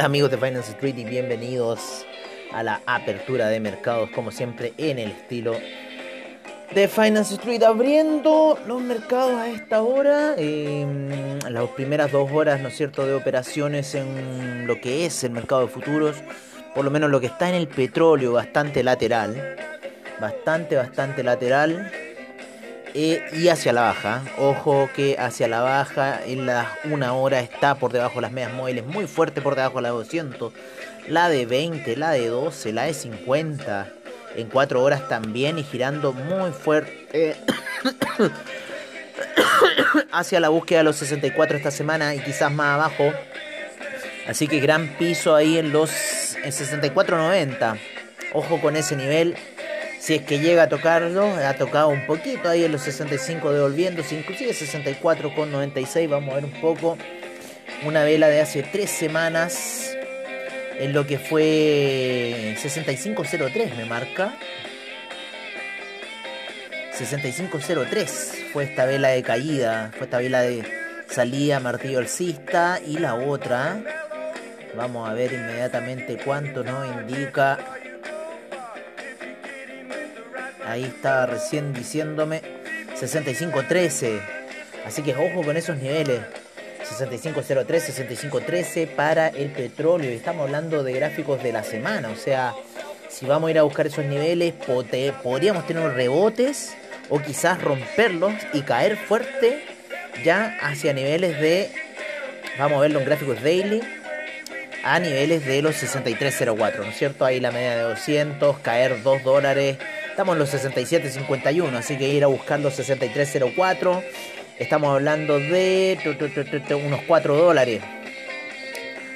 Hola, amigos de Finance Street y bienvenidos a la apertura de mercados, como siempre, en el estilo de Finance Street. Abriendo los mercados a esta hora, em, las primeras dos horas, ¿no es cierto?, de operaciones en lo que es el mercado de futuros, por lo menos lo que está en el petróleo, bastante lateral, bastante, bastante lateral. Eh, y hacia la baja. Ojo que hacia la baja en las una hora está por debajo de las medias móviles, muy fuerte por debajo de la 200. La de 20, la de 12, la de 50. En 4 horas también y girando muy fuerte hacia la búsqueda de los 64 esta semana y quizás más abajo. Así que gran piso ahí en los en 64.90. Ojo con ese nivel si es que llega a tocarlo, ha tocado un poquito ahí en los 65 devolviéndose, inclusive 64 con 96, vamos a ver un poco. Una vela de hace tres semanas en lo que fue 6503 me marca. 6503 fue esta vela de caída, fue esta vela de salida martillo alcista y la otra vamos a ver inmediatamente cuánto nos indica Ahí está recién diciéndome 65.13. Así que ojo con esos niveles. 65.03, 65.13 para el petróleo. Estamos hablando de gráficos de la semana. O sea, si vamos a ir a buscar esos niveles, podríamos tener rebotes o quizás romperlos y caer fuerte ya hacia niveles de, vamos a verlo en gráficos daily, a niveles de los 63.04, ¿no es cierto? Ahí la media de 200, caer 2 dólares Estamos en los 67.51, así que ir a buscar los 63.04. Estamos hablando de unos 4 dólares.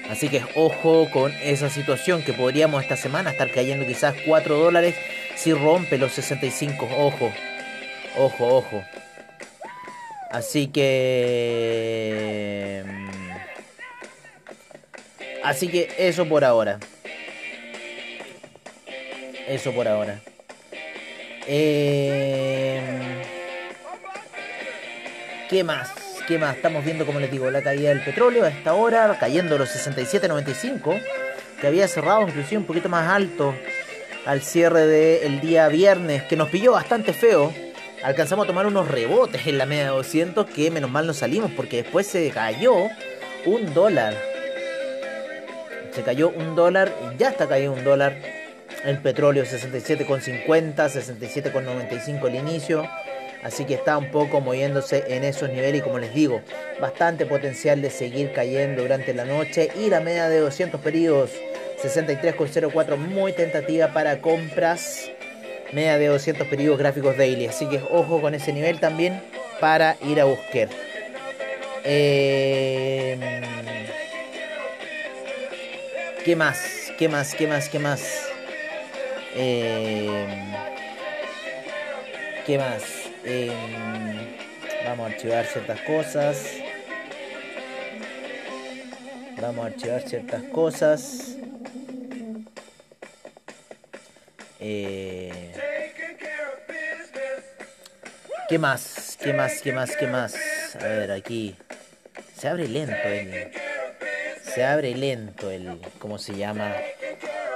Así que ojo con esa situación que podríamos esta semana estar cayendo quizás 4 dólares si rompe los 65. Ojo, ojo, ojo. Así que... Mm, así que eso por ahora. Eso por ahora. Eh, ¿Qué más? ¿Qué más? Estamos viendo, como les digo, la caída del petróleo a esta hora, cayendo los 67.95, que había cerrado inclusive un poquito más alto al cierre del día viernes, que nos pilló bastante feo. Alcanzamos a tomar unos rebotes en la media de 200, que menos mal nos salimos, porque después se cayó un dólar. Se cayó un dólar, ya está caído un dólar el petróleo 67,50, 67,95 el inicio. Así que está un poco moviéndose en esos niveles y como les digo, bastante potencial de seguir cayendo durante la noche. Y la media de 200 periodos 63,04 muy tentativa para compras. Media de 200 periodos gráficos daily. Así que ojo con ese nivel también para ir a buscar. Eh, ¿Qué más? ¿Qué más? ¿Qué más? ¿Qué más? Eh, ¿Qué más? Eh, vamos a archivar ciertas cosas. Vamos a archivar ciertas cosas. Eh, ¿Qué más? ¿Qué más? ¿Qué más? ¿Qué más? A ver, aquí. Se abre lento. Se abre lento el. ¿Cómo se llama?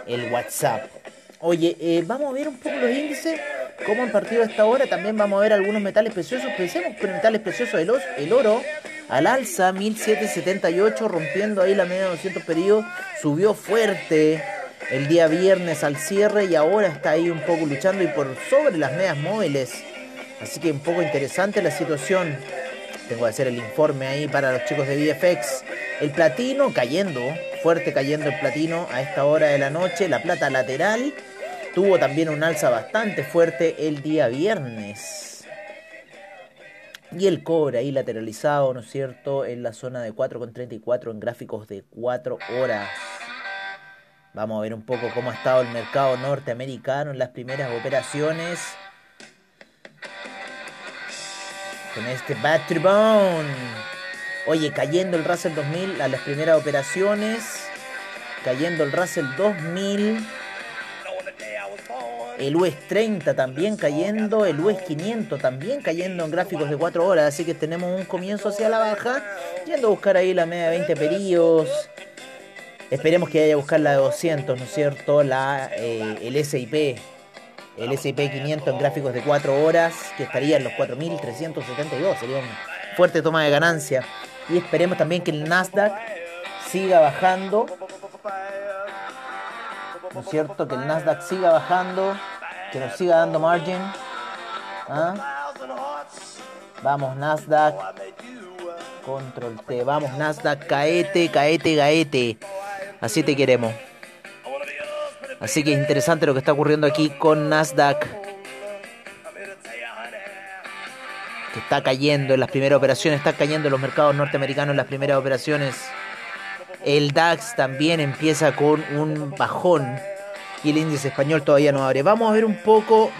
El WhatsApp. Oye, eh, vamos a ver un poco los índices, cómo han partido a esta hora. También vamos a ver algunos metales preciosos. Pensemos metales preciosos, el, el oro al alza, 1778, rompiendo ahí la media de 200 periodos. Subió fuerte el día viernes al cierre y ahora está ahí un poco luchando y por sobre las medias móviles. Así que un poco interesante la situación. Tengo que hacer el informe ahí para los chicos de VFX. El platino cayendo, fuerte cayendo el platino a esta hora de la noche. La plata lateral tuvo también un alza bastante fuerte el día viernes. Y el cobre ahí lateralizado, ¿no es cierto? En la zona de 4,34 en gráficos de 4 horas. Vamos a ver un poco cómo ha estado el mercado norteamericano en las primeras operaciones. Con este Battery Bone. Oye, cayendo el Russell 2000 a las primeras operaciones. Cayendo el Russell 2000. El US 30 también cayendo. El US 500 también cayendo en gráficos de 4 horas. Así que tenemos un comienzo hacia la baja. Yendo a buscar ahí la media 20 periodos. Esperemos que vaya a buscar la de 200, ¿no es cierto? La, eh, el SIP, el SIP 500 en gráficos de 4 horas, que estaría en los 4.372. Sería una fuerte toma de ganancia. Y esperemos también que el Nasdaq siga bajando. ¿No es cierto? Que el Nasdaq siga bajando. Que nos siga dando margin. ¿Ah? Vamos, Nasdaq. Control T. Vamos, Nasdaq. Caete, caete, caete. Así te queremos. Así que es interesante lo que está ocurriendo aquí con Nasdaq. Está cayendo en las primeras operaciones, está cayendo en los mercados norteamericanos en las primeras operaciones. El DAX también empieza con un bajón y el índice español todavía no abre. Vamos a ver un poco.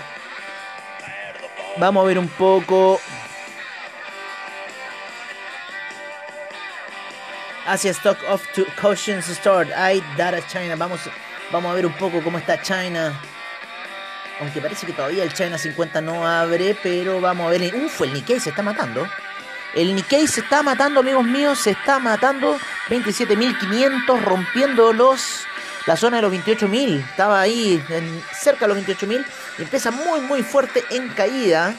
Vamos a ver un poco Asia Stock of to Cautions Stored. Hay Data China. Vamos, vamos a ver un poco cómo está China. Aunque parece que todavía el China 50 no abre, pero vamos a ver. Uf, el Nikkei se está matando. El Nikkei se está matando, amigos míos, se está matando. 27.500 rompiendo los la zona de los 28.000. Estaba ahí cerca de los 28.000 y empieza muy muy fuerte en caída.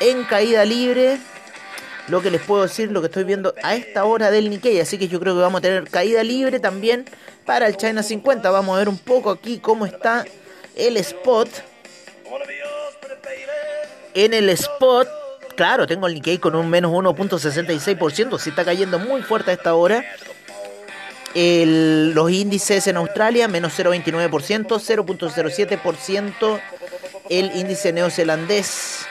En caída libre lo que les puedo decir, lo que estoy viendo a esta hora del Nikkei. Así que yo creo que vamos a tener caída libre también para el China 50. Vamos a ver un poco aquí cómo está el spot. En el spot, claro, tengo el Nikkei con un menos 1.66%. Si está cayendo muy fuerte a esta hora. los índices en Australia, menos 0.29%, 0.07% el índice neozelandés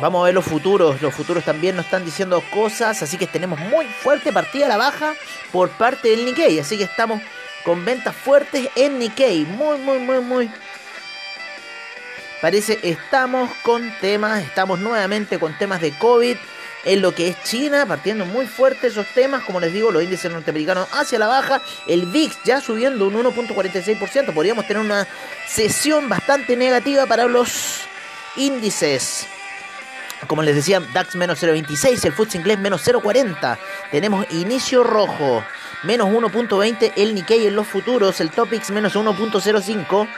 Vamos a ver los futuros. Los futuros también nos están diciendo cosas. Así que tenemos muy fuerte partida a la baja por parte del Nikkei. Así que estamos con ventas fuertes en Nikkei. Muy, muy, muy, muy. Parece estamos con temas. Estamos nuevamente con temas de COVID. En lo que es China, partiendo muy fuerte esos temas, como les digo, los índices norteamericanos hacia la baja, el VIX ya subiendo un 1.46%, podríamos tener una sesión bastante negativa para los índices. Como les decía, DAX menos 0.26, el FTSE inglés menos 0.40. Tenemos inicio rojo, menos 1.20 el Nikkei en los futuros, el Topix menos 1.05.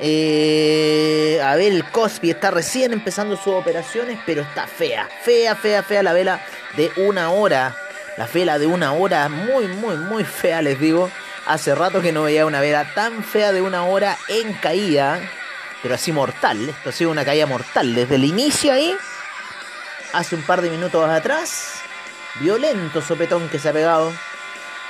Eh, a ver, el Cospi está recién empezando sus operaciones, pero está fea, fea, fea, fea la vela de una hora. La vela de una hora, muy, muy, muy fea, les digo. Hace rato que no veía una vela tan fea de una hora en caída pero así mortal. Esto ha sido una caída mortal. Desde el inicio ahí, hace un par de minutos atrás, violento sopetón que se ha pegado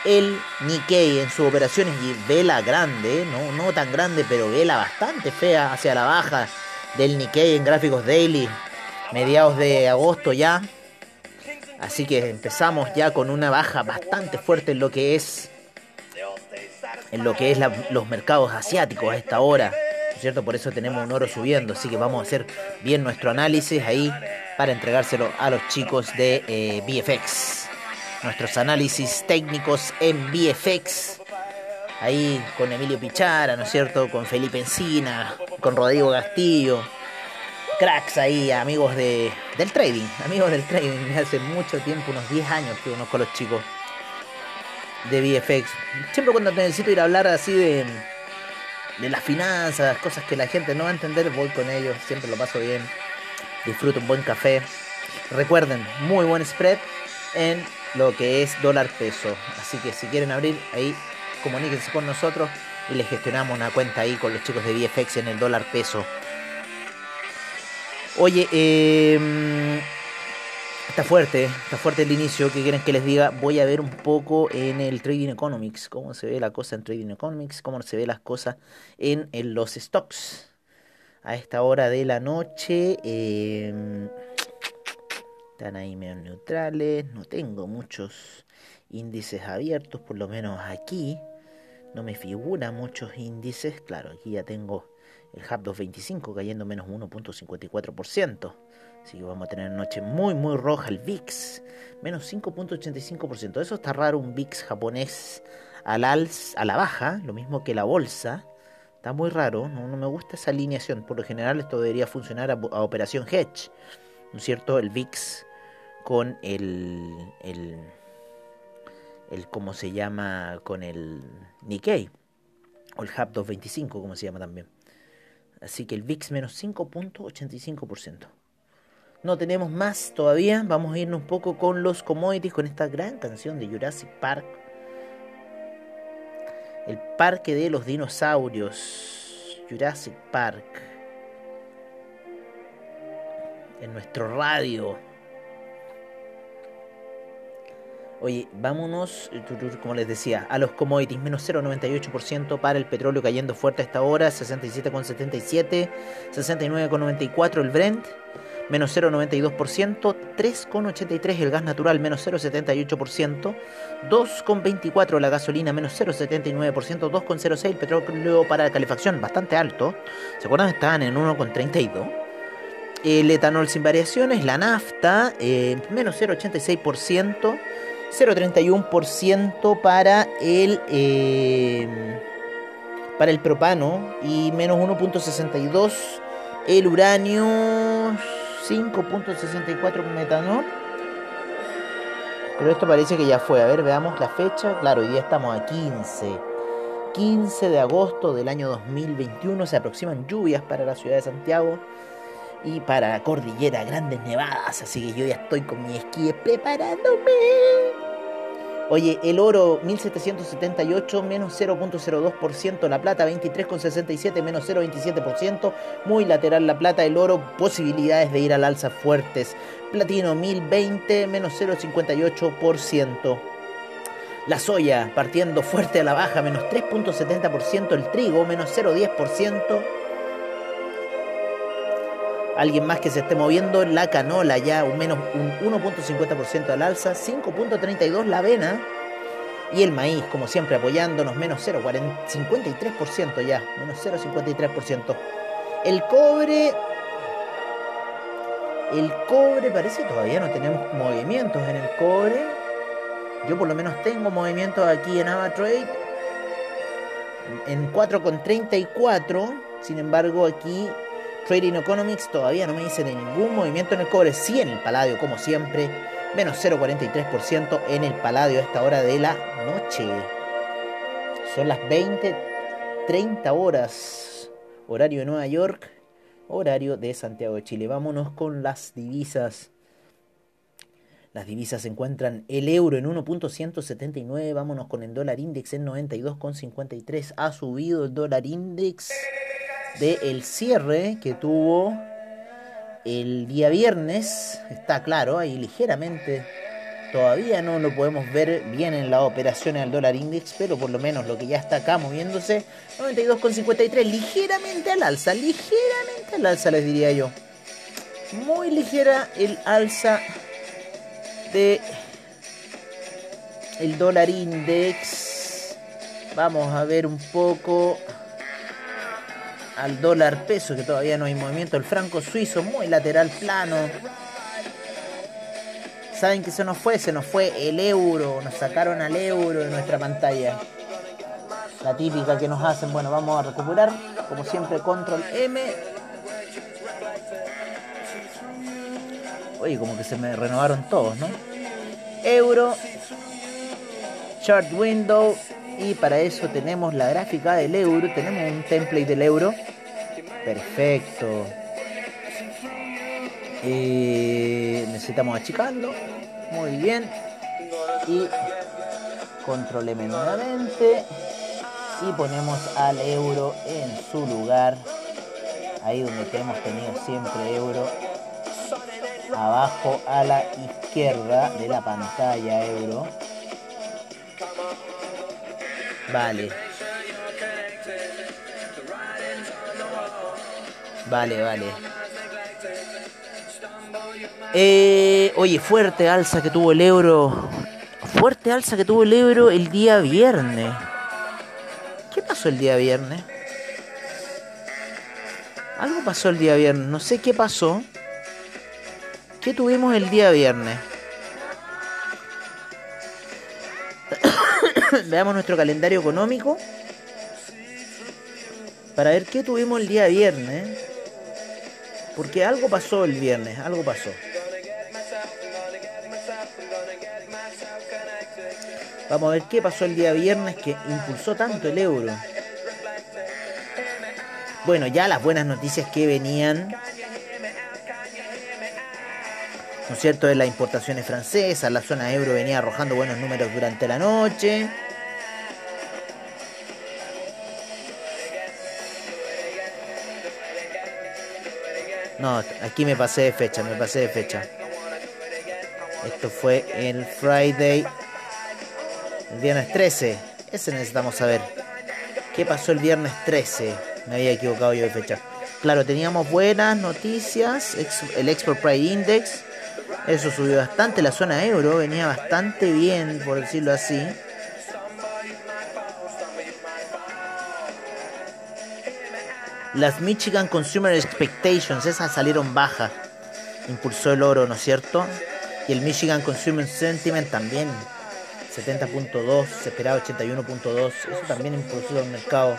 el Nikkei en sus operaciones y vela grande, no, no tan grande, pero vela bastante fea hacia la baja del Nikkei en gráficos daily, mediados de agosto ya. Así que empezamos ya con una baja bastante fuerte en lo que es en lo que es los mercados asiáticos a esta hora. ¿cierto? Por eso tenemos un oro subiendo, así que vamos a hacer bien nuestro análisis ahí para entregárselo a los chicos de eh, VFX. Nuestros análisis técnicos en VFX. Ahí con Emilio Pichara, ¿no es cierto? Con Felipe Encina, con Rodrigo Castillo. Cracks ahí, amigos de, del trading, amigos del trading. Hace mucho tiempo, unos 10 años que conozco a los chicos de VFX. Siempre cuando necesito ir a hablar así de de las finanzas, cosas que la gente no va a entender, voy con ellos, siempre lo paso bien, disfruto un buen café. Recuerden, muy buen spread en lo que es dólar peso. Así que si quieren abrir ahí, comuníquense con nosotros y les gestionamos una cuenta ahí con los chicos de VFX en el dólar peso. Oye, eh, Está fuerte, está fuerte el inicio. ¿Qué quieren que les diga? Voy a ver un poco en el Trading Economics, cómo se ve la cosa en Trading Economics, cómo se ve las cosas en, los stocks. A esta hora de la noche em, están ahí medio neutrales. No tengo muchos índices abiertos, por lo menos aquí. No me figura muchos índices. Claro, aquí ya tengo el HUB 225 cayendo menos 1.54%. Así que vamos a tener noche muy, muy roja. El VIX, menos 5.85%. Eso está raro, un VIX japonés al a la baja, lo mismo que la bolsa. Está muy raro, no, me gusta esa alineación. Por lo general esto debería funcionar a, operación hedge. ¿No es cierto? El VIX con el, el, el cómo se llama con el Nikkei o el HAP 225 como se llama también. Así que el VIX menos 5.85%. No tenemos más todavía. Vamos a irnos un poco con los commodities, con esta gran canción de Jurassic Park. El parque de los dinosaurios. Jurassic Park. En nuestro radio. Oye, vámonos, eh, como les decía, a los commodities, menos 0,98% para el petróleo cayendo fuerte a esta hora, 67,77, 69,94 el Brent, menos 0,92%, 3,83 el gas natural, menos 0,78%, 2,24 la gasolina, menos 0,79%, 2,06 el petróleo para calefacción, bastante alto, ¿se acuerdan? Estaban en 1,32. El etanol sin variaciones, la nafta, eh, menos 0,86%, 0,31% para el eh, para el propano y menos 1.62 el uranio 5.64 metanol. Pero esto parece que ya fue. A ver veamos la fecha. Claro hoy día estamos a 15 15 de agosto del año 2021 se aproximan lluvias para la ciudad de Santiago y para cordillera grandes nevadas así que yo ya estoy con mi esquí preparándome Oye, el oro 1778 menos 0.02%, la plata 23.67 menos 0.27%, muy lateral la plata, el oro posibilidades de ir al alza fuertes, platino 1020 menos 0.58%. La soya partiendo fuerte a la baja, menos 3.70%, el trigo menos 0.10%. Alguien más que se esté moviendo, la canola ya un menos un 1.50% al alza, 5.32 la avena y el maíz, como siempre apoyándonos, menos 0.53% ya, menos 0.53%. El cobre, el cobre parece que todavía no tenemos movimientos en el cobre. Yo por lo menos tengo movimientos aquí en AvaTrade en 4.34, sin embargo aquí Trading Economics todavía no me dice ningún movimiento en el cobre, sí en el paladio como siempre, menos 0,43% en el paladio a esta hora de la noche. Son las 20.30 horas, horario de Nueva York, horario de Santiago de Chile. Vámonos con las divisas. Las divisas se encuentran el euro en 1.179, vámonos con el dólar index en 92.53. Ha subido el dólar index del el cierre que tuvo el día viernes. Está claro, ahí ligeramente. Todavía no lo podemos ver bien en las operaciones del dólar index, pero por lo menos lo que ya está acá moviéndose, 92,53, ligeramente al alza, ligeramente al alza les diría yo. Muy ligera el alza de el dólar index. Vamos a ver un poco al dólar peso, que todavía no hay movimiento. El franco suizo muy lateral plano. ¿Saben que se nos fue? Se nos fue el euro. Nos sacaron al euro de nuestra pantalla. La típica que nos hacen. Bueno, vamos a recuperar. Como siempre, control M. Oye, como que se me renovaron todos, ¿no? Euro. Chart window y para eso tenemos la gráfica del euro, tenemos un template del euro. Perfecto. Y necesitamos achicarlo. Muy bien. Y controleme nuevamente. Y ponemos al euro en su lugar. Ahí donde hemos tenido siempre euro. Abajo a la izquierda de la pantalla euro. Vale. Vale, vale. Eh, oye, fuerte alza que tuvo el euro. Fuerte alza que tuvo el euro el día viernes. ¿Qué pasó el día viernes? Algo pasó el día viernes. No sé qué pasó. ¿Qué tuvimos el día viernes? Veamos nuestro calendario económico para ver qué tuvimos el día viernes. Porque algo pasó el viernes, algo pasó. Vamos a ver qué pasó el día viernes que impulsó tanto el euro. Bueno, ya las buenas noticias que venían, ¿no es cierto?, de las importaciones francesas, la zona euro venía arrojando buenos números durante la noche. No, aquí me pasé de fecha, me pasé de fecha. Esto fue el Friday, el viernes 13. Ese necesitamos saber. ¿Qué pasó el viernes 13? Me había equivocado yo de fecha. Claro, teníamos buenas noticias. El Export Price Index. Eso subió bastante. La zona euro venía bastante bien, por decirlo así. Las Michigan Consumer Expectations, esas salieron bajas. Impulsó el oro, ¿no es cierto? Y el Michigan Consumer Sentiment también. 70.2, se esperaba 81.2. Eso también impulsó el mercado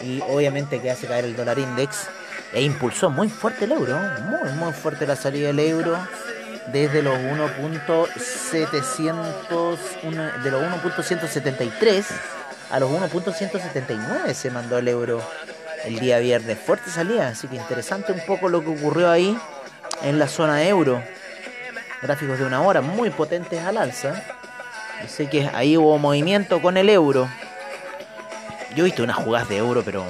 y obviamente que hace caer el dólar index e impulsó muy fuerte el euro, muy muy fuerte la salida del euro desde los 1.700 de los 1.173 a los 1.179 se mandó el euro el día viernes, fuerte salida, así que interesante un poco lo que ocurrió ahí en la zona euro. Gráficos de una hora muy potentes al alza. Así que ahí hubo movimiento con el euro. Yo he visto unas jugadas de euro, pero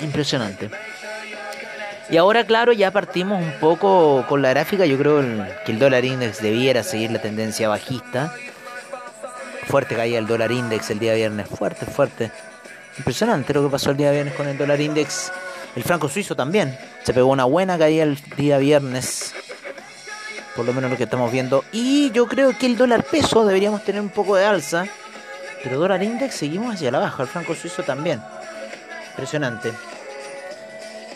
impresionante. Y ahora, claro, ya partimos un poco con la gráfica. Yo creo que el dólar index debiera seguir la tendencia bajista. Fuerte caía el dólar index el día viernes. Fuerte, fuerte. Impresionante lo que pasó el día viernes con el dólar index. El franco suizo también. Se pegó una buena caída el día viernes. Por lo menos lo que estamos viendo. Y yo creo que el dólar peso deberíamos tener un poco de alza. Pero dólar index seguimos hacia la baja, el franco suizo también. Impresionante.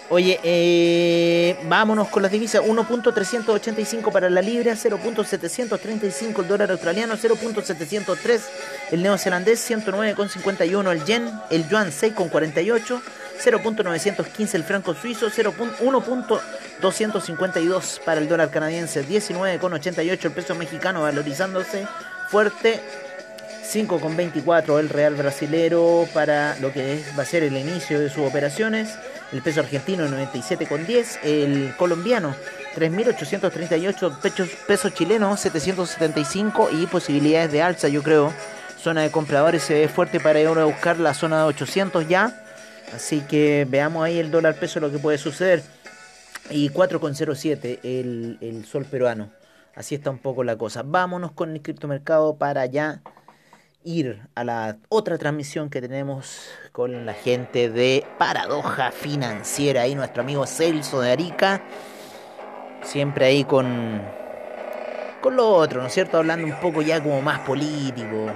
Oye, eh, vámonos con las divisas. 1.385 para la libra, 0.735 el dólar australiano, 0.703 el neozelandés, 109.51 el yen, el yuan 6.48, 0.915 el franco suizo, 1.252 para el dólar canadiense, 19.88 el peso mexicano valorizándose fuerte 5,24 el real brasilero para lo que va a ser el inicio de sus operaciones. El peso argentino 97,10. El colombiano 3.838 pesos, pesos chilenos 775 y posibilidades de alza yo creo. Zona de compradores se ve fuerte para ir a buscar la zona de 800 ya. Así que veamos ahí el dólar peso lo que puede suceder. Y 4,07 el, el sol peruano. Así está un poco la cosa. Vámonos con el criptomercado para allá ir a la otra transmisión que tenemos con la gente de Paradoja Financiera, ahí nuestro amigo Celso de Arica, siempre ahí con, con lo otro, ¿no es cierto? Hablando un poco ya como más político.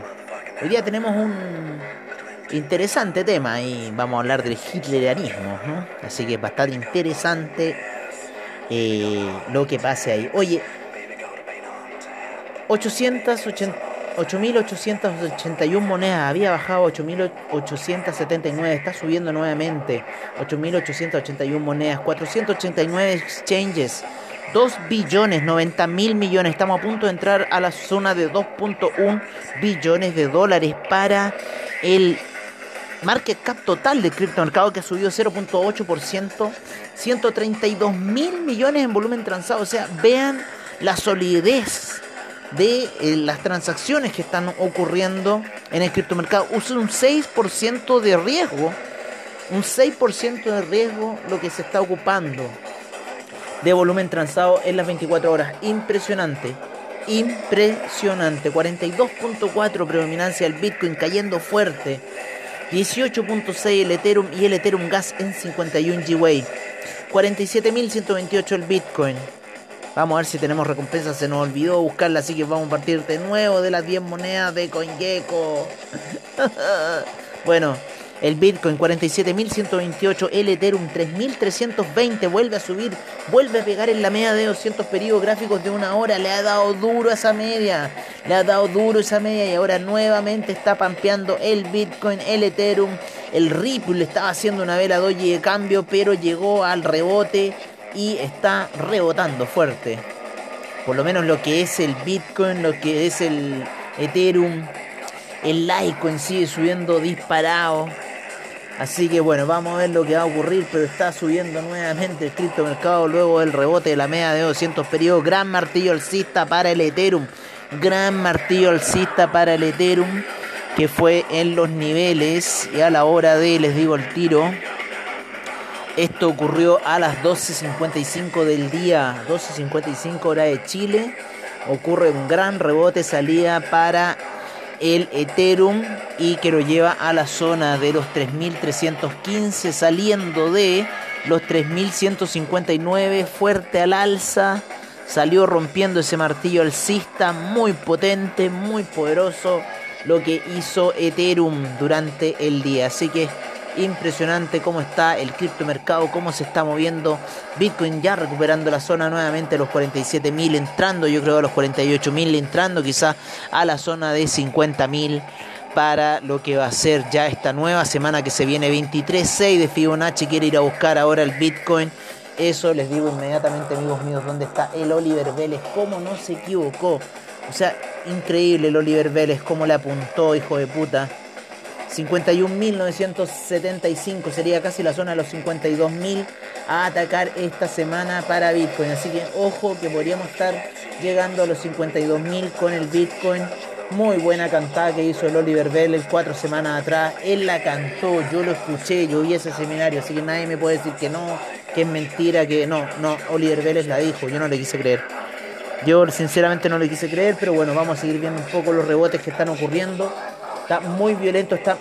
Hoy día tenemos un interesante tema y vamos a hablar del hitlerianismo, ¿no? Así que es bastante interesante eh, lo que pase ahí. Oye, 880 8.881 monedas, había bajado 8.879, está subiendo nuevamente. 8.881 monedas, 489 exchanges, 2 billones, 90 mil millones. Estamos a punto de entrar a la zona de 2.1 billones de dólares para el market cap total del criptomercado que ha subido 0.8%, 132 mil millones en volumen transado. O sea, vean la solidez de eh, las transacciones que están ocurriendo en el criptomercado. Usa un 6% de riesgo, un 6% de riesgo lo que se está ocupando de volumen transado en las 24 horas. Impresionante, impresionante. 42.4 predominancia del Bitcoin cayendo fuerte. 18.6 el Ethereum y el Ethereum Gas en 51 GWay. 47.128 el Bitcoin. Vamos a ver si tenemos recompensas. Se nos olvidó buscarla, así que vamos a partir de nuevo de las 10 monedas de CoinGecko. bueno, el Bitcoin 47.128, el Ethereum 3.320 vuelve a subir, vuelve a pegar en la media de 200 periodos gráficos de una hora, le ha dado duro esa media, le ha dado duro esa media y ahora nuevamente está pampeando el Bitcoin, el Ethereum, el Ripple estaba haciendo una vela doji de cambio, pero llegó al rebote y está rebotando fuerte. Por lo menos lo que es el Bitcoin, lo que es el Ethereum. El Litecoin sigue subiendo disparado. Así que bueno, vamos a ver lo que va a ocurrir, pero está subiendo nuevamente el criptomercado luego del rebote de la media de 200 periodos. Gran martillo alcista para el Ethereum. Gran martillo alcista para el Ethereum que fue en los niveles y a la hora de, les digo el tiro, esto ocurrió a las 12.55 del día, 12.55 hora de Chile. Ocurre un gran rebote, salida para el Ethereum y que lo lleva a la zona de los 3.315, saliendo de los 3.159, fuerte al alza. Salió rompiendo ese martillo alcista, muy potente, muy poderoso, lo que hizo Ethereum durante el día. Así que Impresionante cómo está el criptomercado, cómo se está moviendo. Bitcoin ya recuperando la zona nuevamente los 47.000, entrando yo creo a los 48.000, entrando quizá a la zona de 50.000 para lo que va a ser ya esta nueva semana que se viene 23.6 de Fibonacci. Quiere ir a buscar ahora el Bitcoin. Eso les digo inmediatamente, amigos míos, dónde está el Oliver Vélez. ¿Cómo no se equivocó? O sea, increíble el Oliver Vélez, cómo le apuntó, hijo de puta. 51.975 sería casi la zona de los 52.000 a atacar esta semana para Bitcoin. Así que ojo que podríamos estar llegando a los 52.000 con el Bitcoin. Muy buena cantada que hizo el Oliver Bell cuatro semanas atrás. Él la cantó, yo lo escuché, yo vi ese seminario, así que nadie me puede decir que no, que es mentira, que no, no, Oliver Vélez la dijo, yo no le quise creer. Yo sinceramente no le quise creer, pero bueno, vamos a seguir viendo un poco los rebotes que están ocurriendo. Está muy violento, está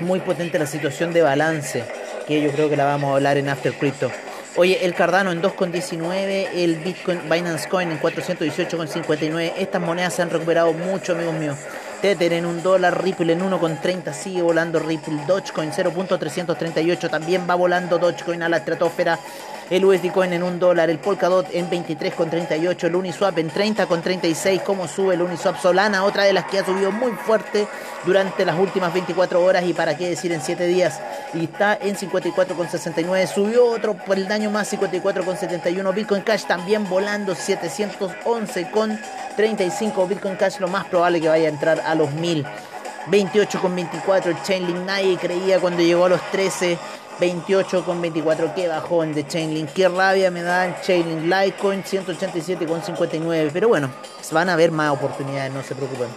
muy potente la situación de balance, que yo creo que la vamos a hablar en After Crypto. Oye, el Cardano en 2,19, el Bitcoin Binance Coin en 418,59. Estas monedas se han recuperado mucho, amigos míos. Tether en un dólar, Ripple en 1,30, sigue volando Ripple, Dogecoin 0.338, también va volando Dogecoin a la estratosfera el USD Coin en un dólar, el Polkadot en 23,38, el Uniswap en 30,36, cómo sube el Uniswap Solana, otra de las que ha subido muy fuerte durante las últimas 24 horas y para qué decir en 7 días, y está en 54,69, subió otro por el daño más 54,71, Bitcoin Cash también volando 711,35, Bitcoin Cash lo más probable que vaya a entrar a los 1000. 28,24 el Chainlink nadie creía cuando llegó a los 13 28 con 24. Qué bajón de Chainlink. Qué rabia me da el Chainlink. Litecoin 187 con 59. Pero bueno, van a haber más oportunidades, no se preocupen.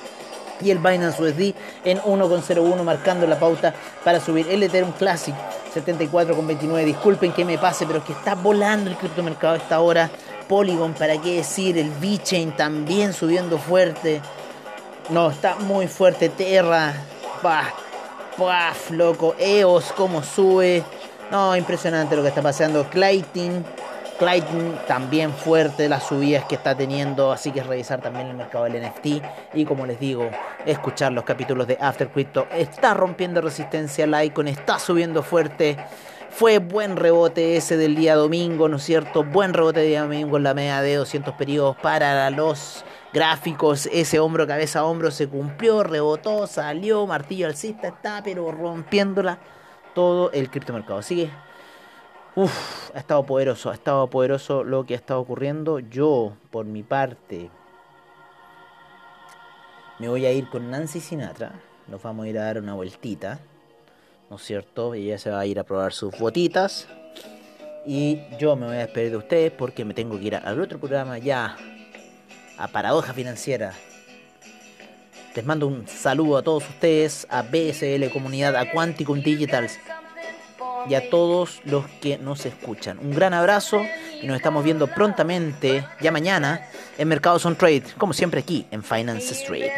Y el Binance USD en 1,01 marcando la pauta para subir. El Ethereum Classic 74,29. Disculpen que me pase, pero que está volando el criptomercado a esta hora. Polygon, para qué decir. El VeChain también subiendo fuerte. No, está muy fuerte. Terra. Bah ¡Paf! Loco, EOS, cómo sube. No, impresionante lo que está pasando. Clayton, Clayton también fuerte las subidas que está teniendo. Así que revisar también el mercado del NFT. Y como les digo, escuchar los capítulos de After Crypto. Está rompiendo resistencia la Icon, está subiendo fuerte. Fue buen rebote ese del día domingo, ¿no es cierto? Buen rebote de día domingo en la media de 200 periodos para los gráficos, ese hombro, cabeza, hombro se cumplió, rebotó, salió, martillo alcista está, pero rompiéndola todo el criptomercado. Así que, uff, ha estado poderoso, ha estado poderoso lo que ha estado ocurriendo. Yo, por mi parte, me voy a ir con Nancy Sinatra. Nos vamos a ir a dar una vueltita, ¿no es cierto? Ella se va a ir a probar sus botitas. Y yo me voy a despedir de ustedes porque me tengo que ir al otro programa ya a Paradoja Financiera. Les mando un saludo a todos ustedes, a BSL Comunidad, a Quanticum Digitals y a todos los que nos escuchan. Un gran abrazo y nos estamos viendo prontamente, ya mañana, en Mercados on Trade, como siempre aquí en Finance Street.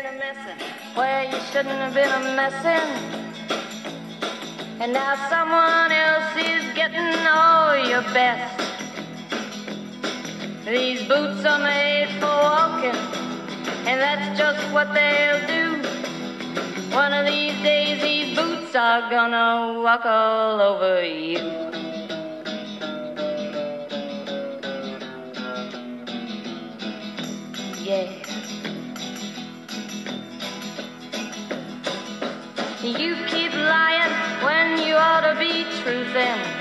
These boots are made for walking, and that's just what they'll do. One of these days, these boots are gonna walk all over you. Yeah. You keep lying when you ought to be truthing